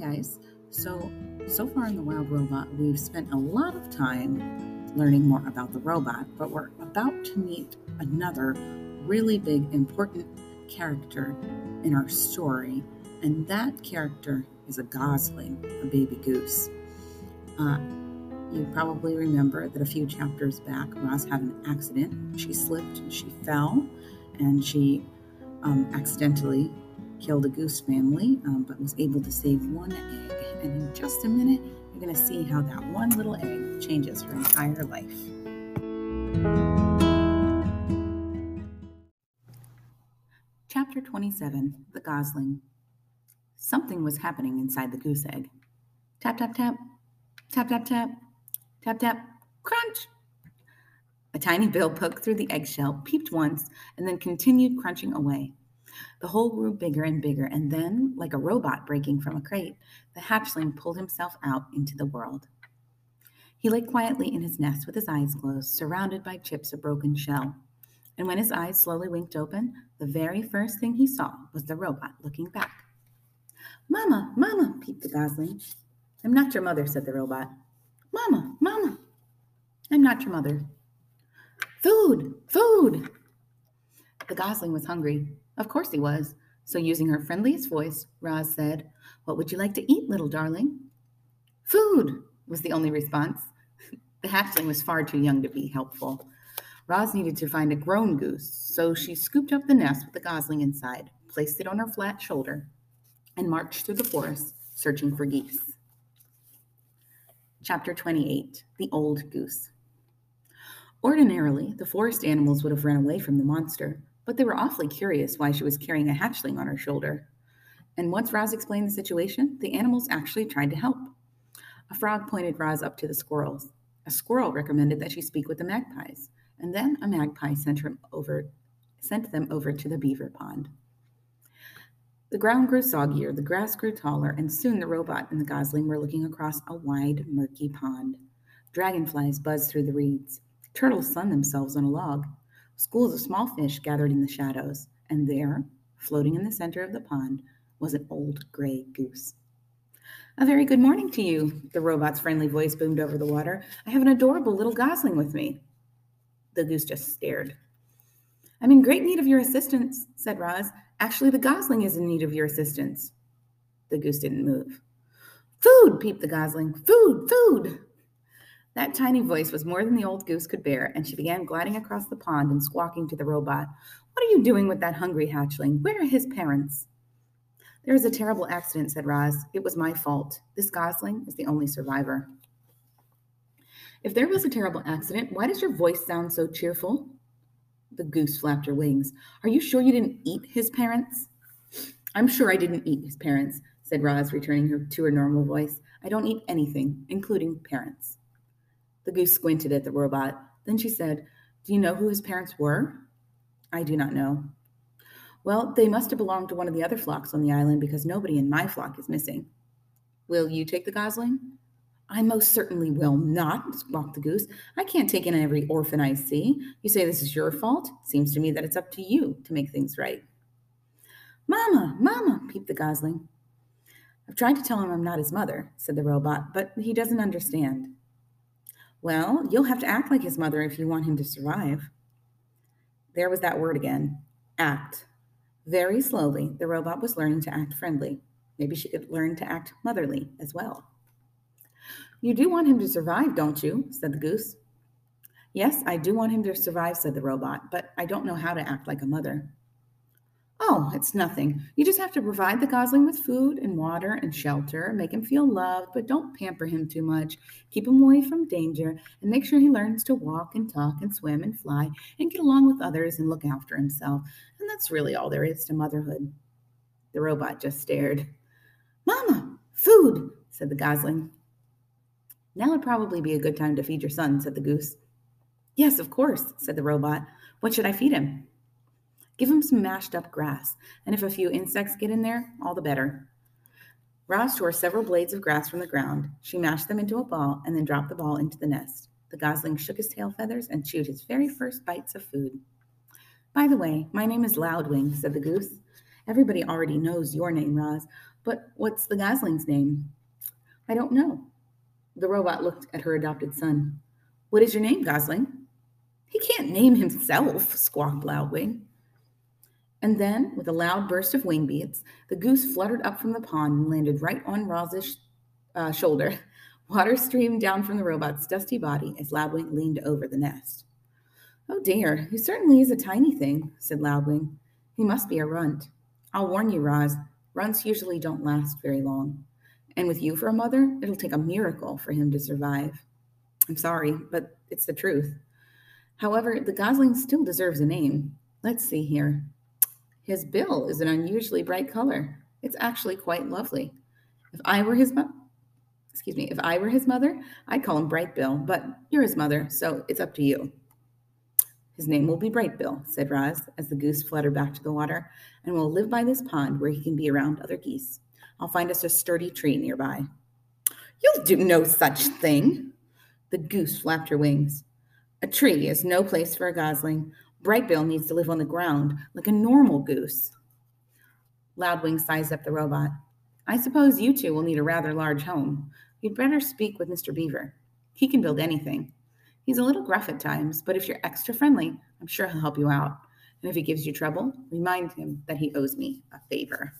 guys. So, so far in The Wild Robot, we've spent a lot of time learning more about the robot, but we're about to meet another really big, important character in our story, and that character is a gosling, a baby goose. Uh, you probably remember that a few chapters back, Roz had an accident. She slipped and she fell, and she um, accidentally killed a goose family, um, but was able to save one egg. And in just a minute, you're going to see how that one little egg changes her entire life. Chapter 27 The Gosling. Something was happening inside the goose egg. Tap, tap, tap. Tap, tap, tap. Tap, tap. Crunch. A tiny bill poked through the eggshell, peeped once, and then continued crunching away. The hole grew bigger and bigger, and then, like a robot breaking from a crate, the hatchling pulled himself out into the world. He lay quietly in his nest with his eyes closed, surrounded by chips of broken shell. And when his eyes slowly winked open, the very first thing he saw was the robot looking back. Mama, Mama, peeped the gosling. I'm not your mother, said the robot. Mama, Mama, I'm not your mother. Food, food. The gosling was hungry. Of course he was. So, using her friendliest voice, Roz said, What would you like to eat, little darling? Food, was the only response. the hatchling was far too young to be helpful. Roz needed to find a grown goose, so she scooped up the nest with the gosling inside, placed it on her flat shoulder, and marched through the forest searching for geese. Chapter 28 The Old Goose. Ordinarily, the forest animals would have run away from the monster, but they were awfully curious why she was carrying a hatchling on her shoulder. And once Roz explained the situation, the animals actually tried to help. A frog pointed Roz up to the squirrels. A squirrel recommended that she speak with the magpies, and then a magpie sent, over, sent them over to the beaver pond. The ground grew soggier, the grass grew taller, and soon the robot and the gosling were looking across a wide, murky pond. Dragonflies buzzed through the reeds. Turtles sunned themselves on a log. Schools of small fish gathered in the shadows, and there, floating in the center of the pond, was an old gray goose. A very good morning to you, the robot's friendly voice boomed over the water. I have an adorable little gosling with me. The goose just stared. I'm in great need of your assistance, said Roz. Actually, the gosling is in need of your assistance. The goose didn't move. Food, peeped the gosling. Food, food. That tiny voice was more than the old goose could bear, and she began gliding across the pond and squawking to the robot. What are you doing with that hungry hatchling? Where are his parents? There was a terrible accident, said Roz. It was my fault. This gosling is the only survivor. If there was a terrible accident, why does your voice sound so cheerful? The goose flapped her wings. Are you sure you didn't eat his parents? I'm sure I didn't eat his parents, said Roz, returning her to her normal voice. I don't eat anything, including parents. The goose squinted at the robot. Then she said, Do you know who his parents were? I do not know. Well, they must have belonged to one of the other flocks on the island because nobody in my flock is missing. Will you take the gosling? I most certainly will not, squawked the goose. I can't take in every orphan I see. You say this is your fault? Seems to me that it's up to you to make things right. Mamma, Mamma, peeped the gosling. I've tried to tell him I'm not his mother, said the robot, but he doesn't understand. Well, you'll have to act like his mother if you want him to survive. There was that word again act. Very slowly, the robot was learning to act friendly. Maybe she could learn to act motherly as well. You do want him to survive, don't you? said the goose. Yes, I do want him to survive, said the robot, but I don't know how to act like a mother. Oh, it's nothing. You just have to provide the gosling with food and water and shelter, make him feel loved, but don't pamper him too much. Keep him away from danger and make sure he learns to walk and talk and swim and fly and get along with others and look after himself. And that's really all there is to motherhood. The robot just stared. Mama, food, said the gosling. Now would probably be a good time to feed your son, said the goose. Yes, of course, said the robot. What should I feed him? Give him some mashed up grass, and if a few insects get in there, all the better. Roz tore several blades of grass from the ground. She mashed them into a ball and then dropped the ball into the nest. The gosling shook his tail feathers and chewed his very first bites of food. By the way, my name is Loudwing, said the goose. Everybody already knows your name, Roz, But what's the Gosling's name? I don't know. The robot looked at her adopted son. What is your name, Gosling? He can't name himself, squawked Loudwing. And then, with a loud burst of wing beats, the goose fluttered up from the pond and landed right on Roz's uh, shoulder. Water streamed down from the robot's dusty body as Loudwing leaned over the nest. Oh dear, he certainly is a tiny thing, said Loudwing. He must be a runt. I'll warn you, Roz, runts usually don't last very long. And with you for a mother, it'll take a miracle for him to survive. I'm sorry, but it's the truth. However, the gosling still deserves a name. Let's see here. His bill is an unusually bright color. It's actually quite lovely. If I were his mother, excuse me, if I were his mother, I'd call him Brightbill, but you're his mother, so it's up to you. His name will be Brightbill, said Roz as the goose fluttered back to the water, and will live by this pond where he can be around other geese. I'll find us a sturdy tree nearby. You'll do no such thing. The goose flapped her wings. A tree is no place for a gosling. Brightbill needs to live on the ground like a normal goose. Loudwing sized up the robot. I suppose you two will need a rather large home. You'd better speak with Mr. Beaver. He can build anything. He's a little gruff at times, but if you're extra friendly, I'm sure he'll help you out. And if he gives you trouble, remind him that he owes me a favor.